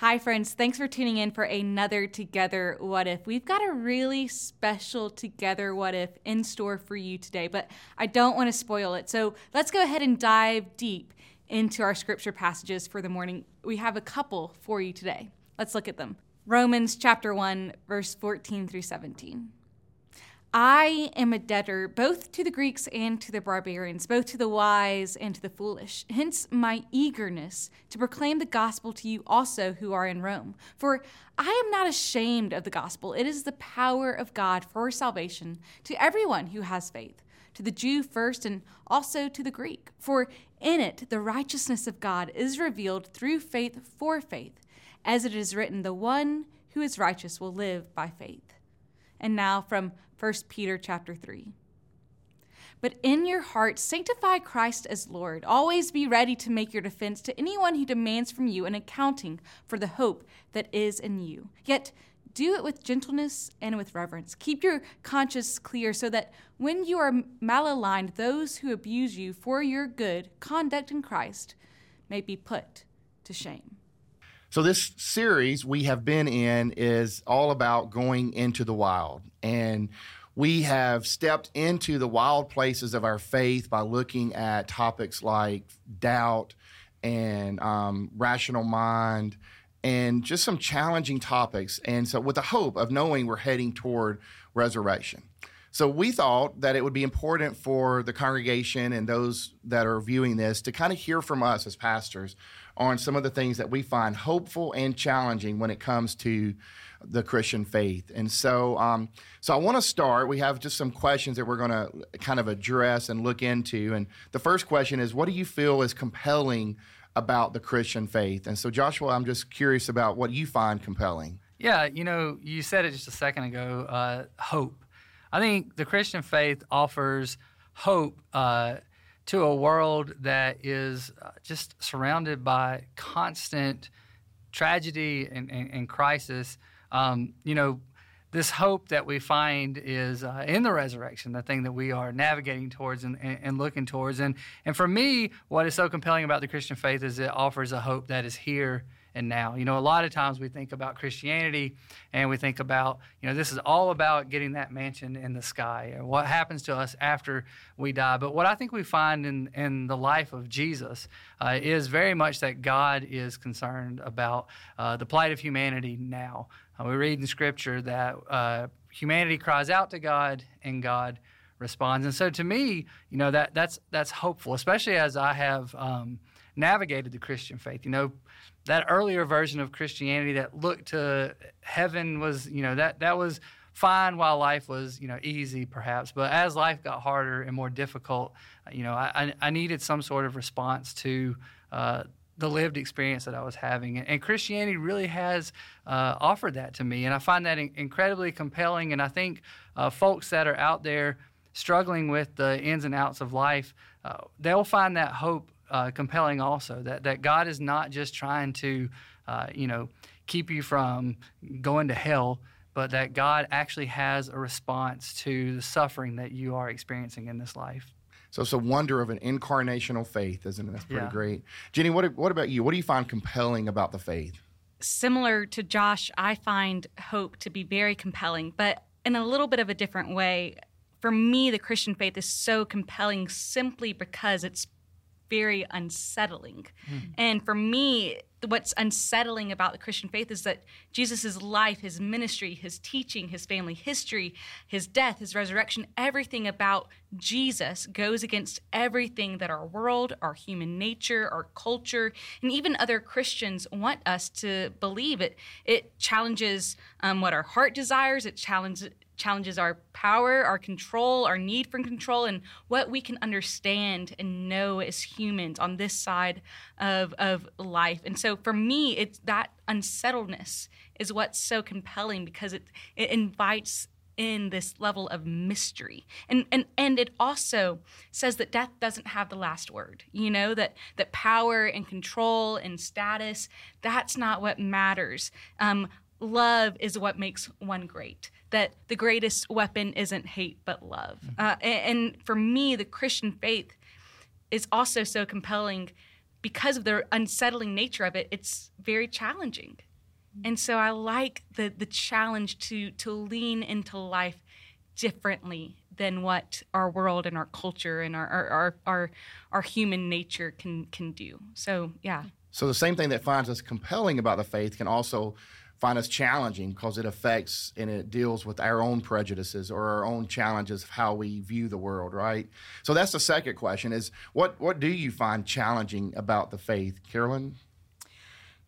Hi, friends. Thanks for tuning in for another Together What If. We've got a really special Together What If in store for you today, but I don't want to spoil it. So let's go ahead and dive deep into our scripture passages for the morning. We have a couple for you today. Let's look at them. Romans chapter 1, verse 14 through 17. I am a debtor both to the Greeks and to the barbarians, both to the wise and to the foolish. Hence my eagerness to proclaim the gospel to you also who are in Rome. For I am not ashamed of the gospel. It is the power of God for salvation to everyone who has faith, to the Jew first and also to the Greek. For in it the righteousness of God is revealed through faith for faith, as it is written, the one who is righteous will live by faith. And now from 1 Peter chapter 3. But in your heart, sanctify Christ as Lord. Always be ready to make your defense to anyone who demands from you an accounting for the hope that is in you. Yet do it with gentleness and with reverence. Keep your conscience clear so that when you are malaligned, those who abuse you for your good conduct in Christ may be put to shame. So, this series we have been in is all about going into the wild. And we have stepped into the wild places of our faith by looking at topics like doubt and um, rational mind and just some challenging topics. And so, with the hope of knowing we're heading toward resurrection. So, we thought that it would be important for the congregation and those that are viewing this to kind of hear from us as pastors on some of the things that we find hopeful and challenging when it comes to the Christian faith. And so, um, so I want to start. We have just some questions that we're going to kind of address and look into. And the first question is, what do you feel is compelling about the Christian faith? And so, Joshua, I'm just curious about what you find compelling. Yeah, you know, you said it just a second ago. Uh, hope. I think the Christian faith offers hope. Uh, to a world that is uh, just surrounded by constant tragedy and, and, and crisis. Um, you know, this hope that we find is uh, in the resurrection, the thing that we are navigating towards and, and, and, looking towards. And, and for me, what is so compelling about the Christian faith is it offers a hope that is here and now. You know, a lot of times we think about Christianity and we think about, you know, this is all about getting that mansion in the sky and what happens to us after we die. But what I think we find in, in the life of Jesus uh, is very much that God is concerned about uh, the plight of humanity now. Uh, we read in Scripture that uh, humanity cries out to God and God responds. And so to me, you know, that, that's, that's hopeful, especially as I have um, navigated the Christian faith. You know, that earlier version of Christianity that looked to heaven was, you know, that that was fine while life was, you know, easy perhaps. But as life got harder and more difficult, you know, I, I needed some sort of response to uh, the lived experience that I was having. And Christianity really has uh, offered that to me. And I find that in- incredibly compelling. And I think uh, folks that are out there struggling with the ins and outs of life, uh, they'll find that hope uh, compelling also that, that God is not just trying to, uh, you know, keep you from going to hell, but that God actually has a response to the suffering that you are experiencing in this life. So it's a wonder of an incarnational faith, isn't it? That's pretty yeah. great. Jenny, what, what about you? What do you find compelling about the faith? Similar to Josh, I find hope to be very compelling, but in a little bit of a different way. For me, the Christian faith is so compelling simply because it's very unsettling. Mm. And for me, what's unsettling about the Christian faith is that Jesus' life, his ministry, his teaching, his family history, his death, his resurrection, everything about Jesus goes against everything that our world, our human nature, our culture, and even other Christians want us to believe. It it challenges um, what our heart desires. It challenges challenges our power, our control, our need for control, and what we can understand and know as humans on this side of, of life. And so for me, it's that unsettledness is what's so compelling because it, it invites in this level of mystery. And, and and it also says that death doesn't have the last word. You know, that that power and control and status, that's not what matters. Um, love is what makes one great that the greatest weapon isn't hate but love. Mm-hmm. Uh, and, and, for me, the Christian faith is also so compelling because of the unsettling nature of it. It's very challenging. Mm-hmm. And so I like the the challenge to to lean into life differently than what our world and our culture and our our our, our, our human nature can can do. So yeah. So the same thing that finds us compelling about the faith can also find us challenging because it affects and it deals with our own prejudices or our own challenges of how we view the world, right? So that's the second question is what what do you find challenging about the faith, Carolyn?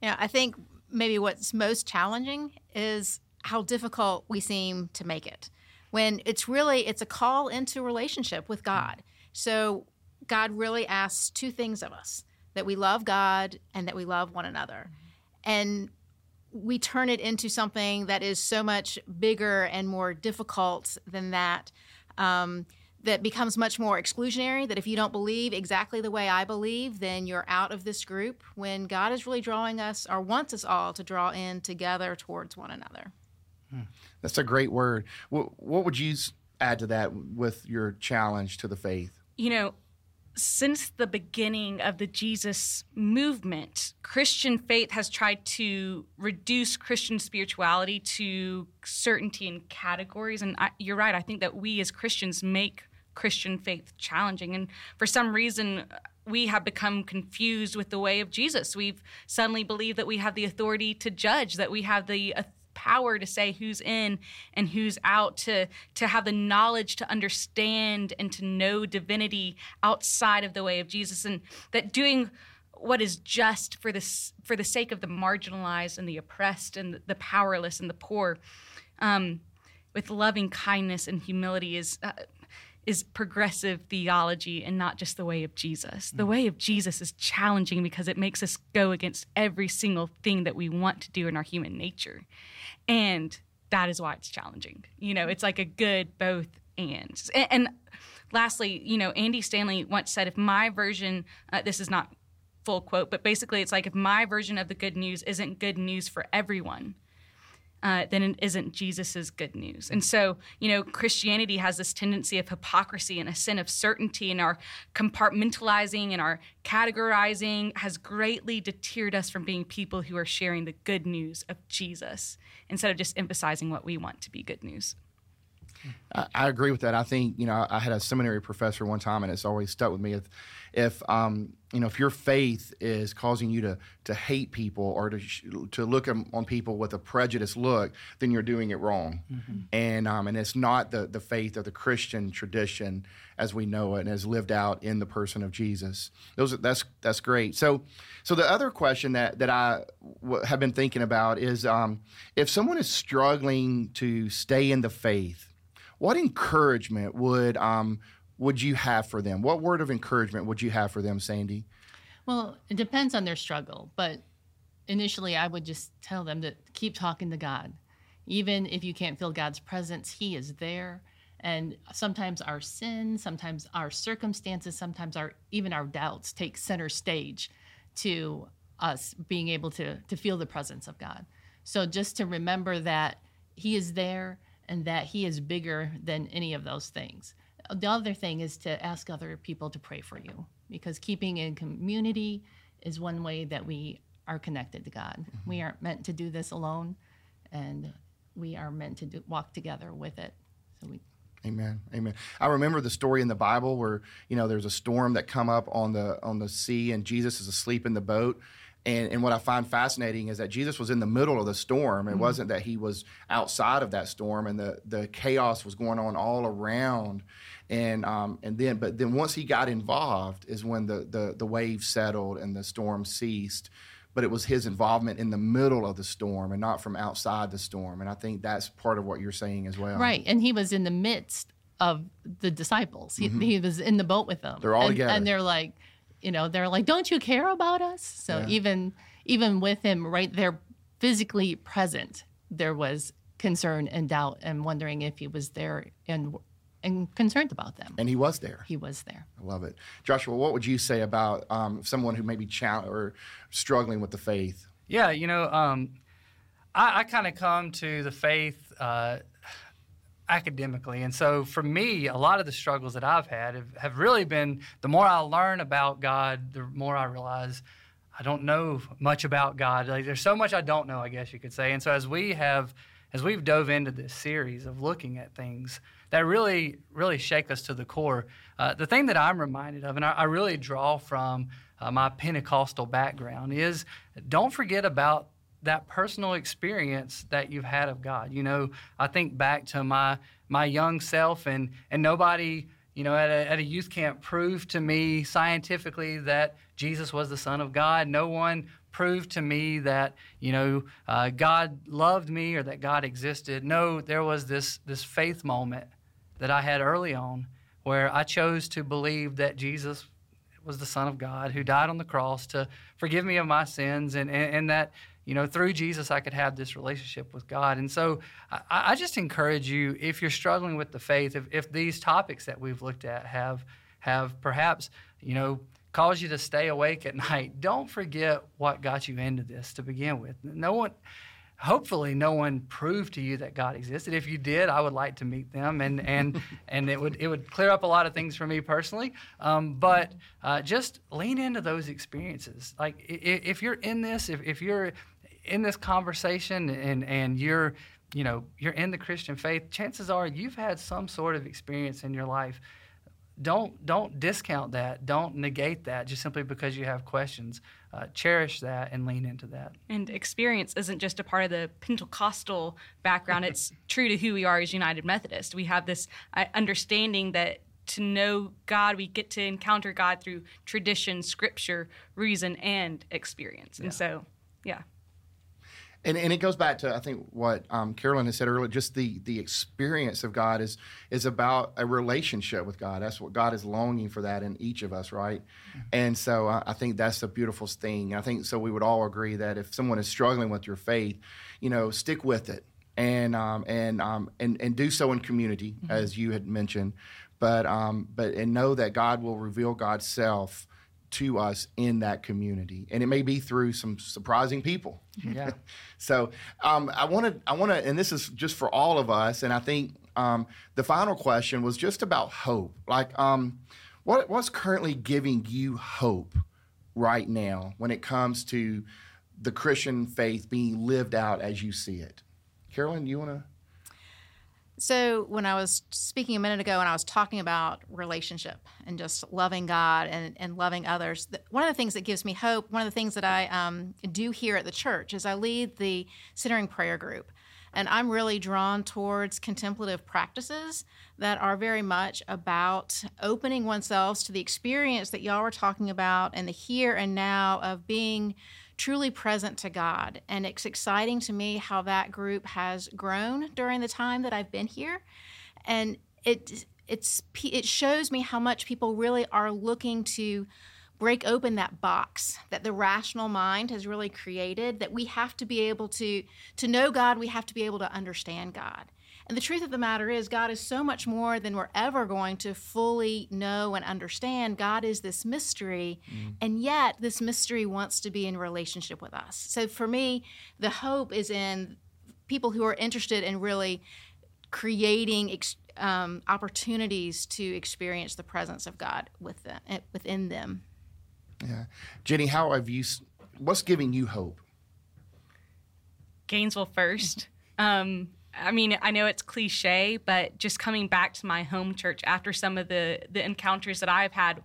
Yeah, I think maybe what's most challenging is how difficult we seem to make it. When it's really it's a call into relationship with God. So God really asks two things of us that we love God and that we love one another. And we turn it into something that is so much bigger and more difficult than that. Um, that becomes much more exclusionary. That if you don't believe exactly the way I believe, then you're out of this group. When God is really drawing us or wants us all to draw in together towards one another. That's a great word. What, what would you add to that with your challenge to the faith? You know, since the beginning of the Jesus movement, Christian faith has tried to reduce Christian spirituality to certainty and categories. And I, you're right, I think that we as Christians make Christian faith challenging. And for some reason, we have become confused with the way of Jesus. We've suddenly believed that we have the authority to judge, that we have the power to say who's in and who's out to to have the knowledge to understand and to know divinity outside of the way of Jesus and that doing what is just for this for the sake of the marginalized and the oppressed and the powerless and the poor um, with loving kindness and humility is uh, is progressive theology and not just the way of Jesus. The way of Jesus is challenging because it makes us go against every single thing that we want to do in our human nature. And that is why it's challenging. You know, it's like a good both and. And, and lastly, you know, Andy Stanley once said if my version, uh, this is not full quote, but basically it's like if my version of the good news isn't good news for everyone, uh, then it isn't Jesus's good news. And so, you know, Christianity has this tendency of hypocrisy and a sin of certainty, and our compartmentalizing and our categorizing has greatly deterred us from being people who are sharing the good news of Jesus instead of just emphasizing what we want to be good news. I, I agree with that. I think you know I had a seminary professor one time, and it's always stuck with me. If um, you know if your faith is causing you to to hate people or to to look on people with a prejudiced look, then you're doing it wrong. Mm-hmm. And um, and it's not the the faith of the Christian tradition as we know it and has lived out in the person of Jesus. Those that's that's great. So so the other question that that I w- have been thinking about is um, if someone is struggling to stay in the faith what encouragement would um, would you have for them? What word of encouragement would you have for them, Sandy? Well, it depends on their struggle, but initially I would just tell them to keep talking to God. Even if you can't feel God's presence, He is there. And sometimes our sin, sometimes our circumstances, sometimes our even our doubts take center stage to us being able to to feel the presence of God. So just to remember that He is there and that He is bigger than any of those things. The other thing is to ask other people to pray for you because keeping in community is one way that we are connected to God. Mm-hmm. We aren't meant to do this alone, and we are meant to do, walk together with it. So we. Amen. Amen. I remember the story in the Bible where you know there's a storm that come up on the on the sea, and Jesus is asleep in the boat, and, and what I find fascinating is that Jesus was in the middle of the storm. It mm-hmm. wasn't that he was outside of that storm and the, the chaos was going on all around. And, um, and then, but then once he got involved is when the, the, the waves settled and the storm ceased. But it was his involvement in the middle of the storm and not from outside the storm. And I think that's part of what you're saying as well. Right. And he was in the midst of the disciples. He, mm-hmm. he was in the boat with them. They're all and, together. And they're like, you know they're like don't you care about us so yeah. even even with him right there physically present there was concern and doubt and wondering if he was there and and concerned about them. And he was there. He was there. I love it, Joshua. What would you say about um, someone who may be challenged or struggling with the faith? Yeah, you know, um, I, I kind of come to the faith uh, academically. And so for me, a lot of the struggles that I've had have, have really been the more I learn about God, the more I realize I don't know much about God. Like, there's so much I don't know, I guess you could say. And so as we have, as we've dove into this series of looking at things that really, really shake us to the core, uh, the thing that I'm reminded of, and I, I really draw from uh, my Pentecostal background, is don't forget about that personal experience that you've had of God. You know, I think back to my my young self, and and nobody you know, at a, at a youth camp proved to me scientifically that Jesus was the Son of God. No one proved to me that, you know, uh, God loved me or that God existed. No, there was this, this faith moment that I had early on where I chose to believe that Jesus was the Son of God who died on the cross to forgive me of my sins and, and, and that you know, through Jesus, I could have this relationship with God. And so I, I, just encourage you, if you're struggling with the faith, if, if these topics that we've looked at have, have perhaps, you know, caused you to stay awake at night, don't forget what got you into this to begin with. No one, hopefully no one proved to you that God existed. If you did, I would like to meet them, and and and it would it would clear up a lot of things for me personally. Um, but uh, just lean into those experiences. Like if, if you're in this, if, if you're in this conversation and and you're you know you're in the Christian faith, chances are you've had some sort of experience in your life. Don't don't discount that. Don't negate that just simply because you have questions. Uh, cherish that and lean into that. And experience isn't just a part of the Pentecostal background. it's true to who we are as United Methodist. We have this uh, understanding that to know God, we get to encounter God through tradition, scripture, reason, and experience. And so, yeah. And, and it goes back to I think what um, Carolyn has said earlier. Just the the experience of God is is about a relationship with God. That's what God is longing for that in each of us, right? Mm-hmm. And so uh, I think that's the beautiful thing. I think so. We would all agree that if someone is struggling with your faith, you know, stick with it and um, and um, and and do so in community, mm-hmm. as you had mentioned. But um, but and know that God will reveal God's self to us in that community, and it may be through some surprising people. Yeah. so um, I want to, I want to, and this is just for all of us. And I think um, the final question was just about hope. Like, um, what what's currently giving you hope right now when it comes to the Christian faith being lived out as you see it? Carolyn, you want to? So, when I was speaking a minute ago and I was talking about relationship and just loving God and, and loving others, one of the things that gives me hope, one of the things that I um, do here at the church is I lead the centering prayer group. And I'm really drawn towards contemplative practices that are very much about opening oneself to the experience that y'all were talking about and the here and now of being truly present to God. And it's exciting to me how that group has grown during the time that I've been here. And it it's it shows me how much people really are looking to break open that box that the rational mind has really created that we have to be able to to know God, we have to be able to understand God. And the truth of the matter is, God is so much more than we're ever going to fully know and understand. God is this mystery, mm. and yet this mystery wants to be in relationship with us. So for me, the hope is in people who are interested in really creating um, opportunities to experience the presence of God with them, eh, within them. Yeah, Jenny, how have you? What's giving you hope? Gainesville first. Um, I mean, I know it's cliche, but just coming back to my home church after some of the the encounters that I've had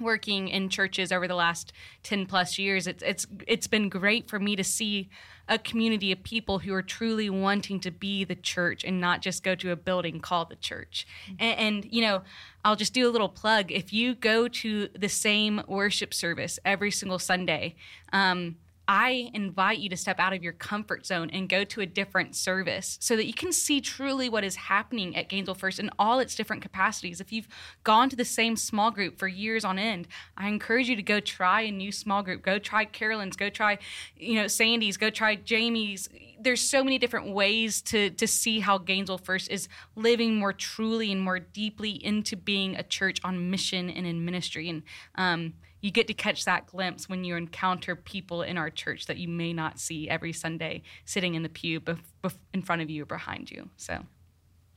working in churches over the last 10 plus years it's it's it's been great for me to see a community of people who are truly wanting to be the church and not just go to a building called the church mm-hmm. and, and, you know i'll just do a little plug if you go to the same worship service every single sunday um, I invite you to step out of your comfort zone and go to a different service so that you can see truly what is happening at Gainesville First in all its different capacities. If you've gone to the same small group for years on end, I encourage you to go try a new small group. Go try Carolyn's, go try, you know, Sandy's, go try Jamie's. There's so many different ways to to see how Gainesville First is living more truly and more deeply into being a church on mission and in ministry. And um, you get to catch that glimpse when you encounter people in our church that you may not see every Sunday sitting in the pew bef- bef- in front of you or behind you. So,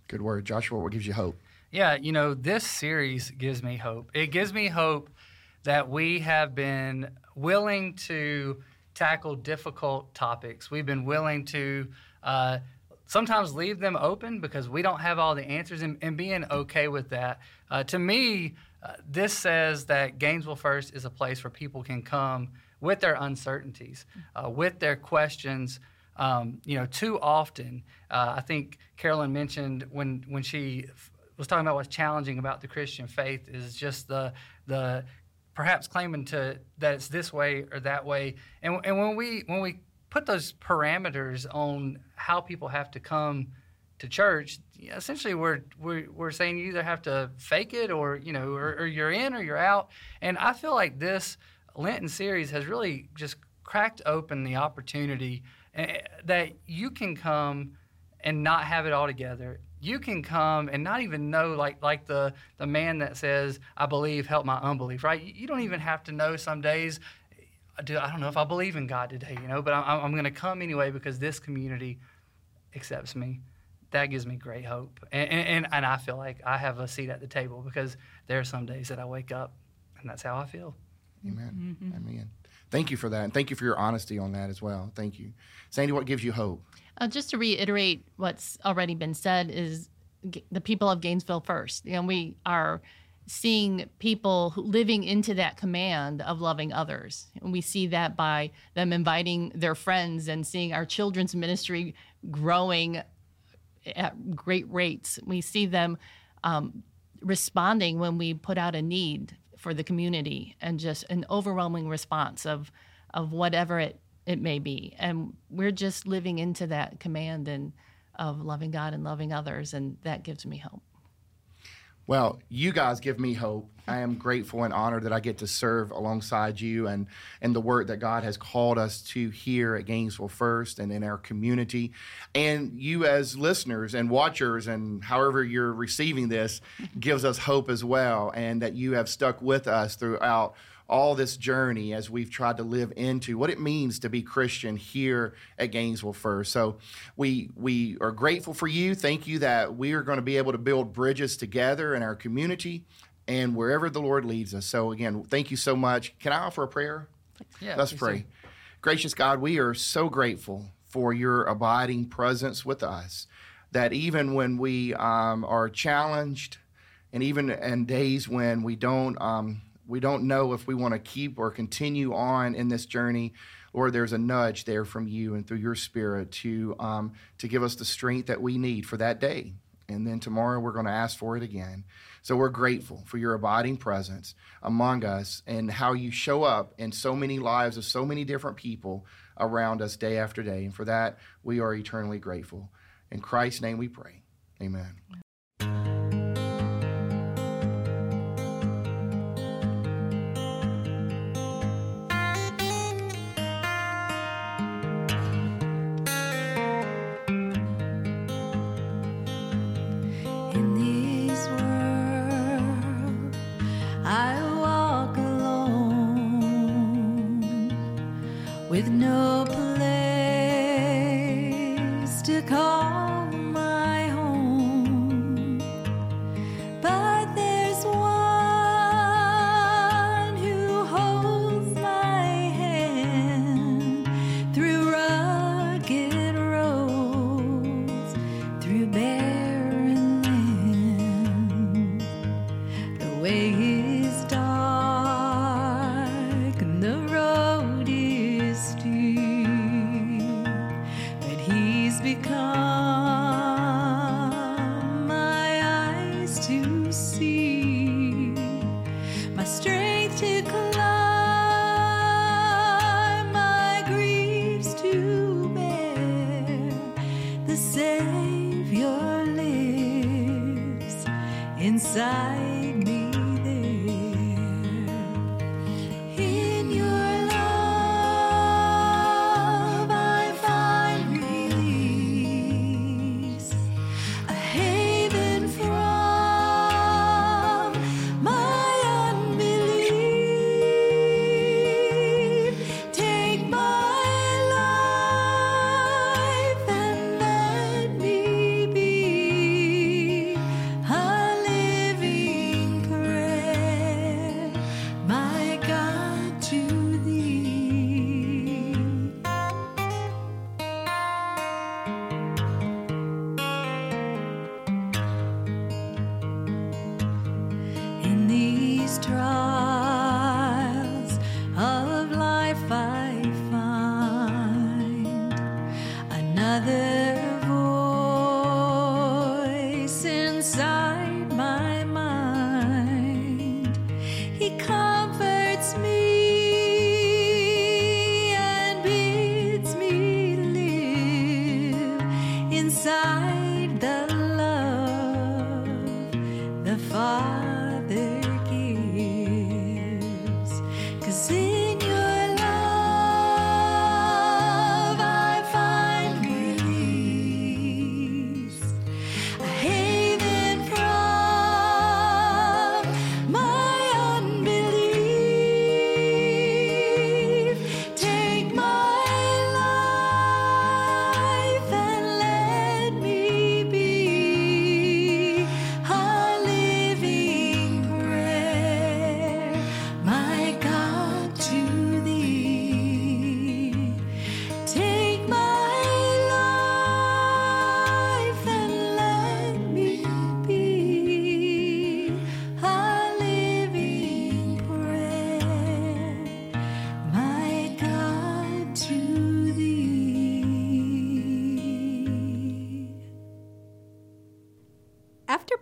good word, Joshua. What gives you hope? Yeah, you know, this series gives me hope. It gives me hope that we have been willing to tackle difficult topics. We've been willing to uh, sometimes leave them open because we don't have all the answers and, and being okay with that. Uh, to me, uh, this says that Gainesville First is a place where people can come with their uncertainties, uh, with their questions. Um, you know, too often, uh, I think Carolyn mentioned when when she was talking about what's challenging about the Christian faith is just the the perhaps claiming to that it's this way or that way. And, and when we when we put those parameters on how people have to come to church, essentially we're, we're, we're saying you either have to fake it or, you know, or, or you're in or you're out. And I feel like this Lenten series has really just cracked open the opportunity eh, that you can come and not have it all together. You can come and not even know, like like the the man that says, "I believe, help my unbelief." Right? You don't even have to know. Some days, do I don't know if I believe in God today, you know, but I'm, I'm going to come anyway because this community accepts me. That gives me great hope, and, and and I feel like I have a seat at the table because there are some days that I wake up, and that's how I feel. Amen. Amen. Thank you for that. And thank you for your honesty on that as well. Thank you. Sandy, what gives you hope? Uh, just to reiterate what's already been said is the people of Gainesville first. You know, we are seeing people living into that command of loving others. And we see that by them inviting their friends and seeing our children's ministry growing at great rates. We see them um, responding when we put out a need for the community and just an overwhelming response of of whatever it it may be and we're just living into that command and of loving God and loving others and that gives me hope. Well, you guys give me hope. I am grateful and honored that I get to serve alongside you and, and the work that God has called us to here at Gainesville First and in our community. And you, as listeners and watchers, and however you're receiving this, gives us hope as well. And that you have stuck with us throughout all this journey as we've tried to live into what it means to be Christian here at Gainesville First. So we we are grateful for you. Thank you that we are going to be able to build bridges together in our community and wherever the Lord leads us. So again, thank you so much. Can I offer a prayer? Yeah, Let's pray. Gracious God, we are so grateful for your abiding presence with us. That even when we um, are challenged, and even in days when we don't um, we don't know if we want to keep or continue on in this journey, Lord, there's a nudge there from you and through your Spirit to um, to give us the strength that we need for that day. And then tomorrow we're going to ask for it again. So we're grateful for your abiding presence among us and how you show up in so many lives of so many different people around us day after day. And for that, we are eternally grateful. In Christ's name we pray. Amen.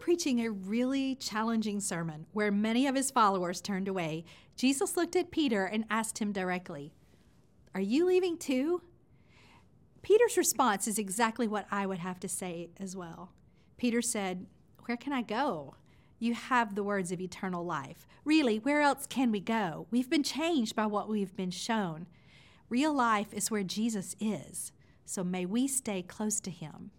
Preaching a really challenging sermon where many of his followers turned away, Jesus looked at Peter and asked him directly, Are you leaving too? Peter's response is exactly what I would have to say as well. Peter said, Where can I go? You have the words of eternal life. Really, where else can we go? We've been changed by what we've been shown. Real life is where Jesus is, so may we stay close to him.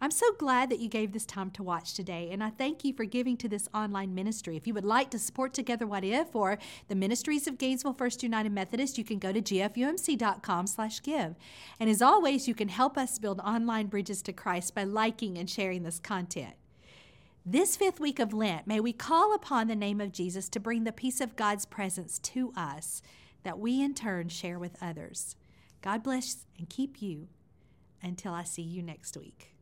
I'm so glad that you gave this time to watch today, and I thank you for giving to this online ministry. If you would like to support Together What If or the Ministries of Gainesville First United Methodist, you can go to gfumc.com slash give. And as always, you can help us build online bridges to Christ by liking and sharing this content. This fifth week of Lent, may we call upon the name of Jesus to bring the peace of God's presence to us that we in turn share with others. God bless and keep you until I see you next week.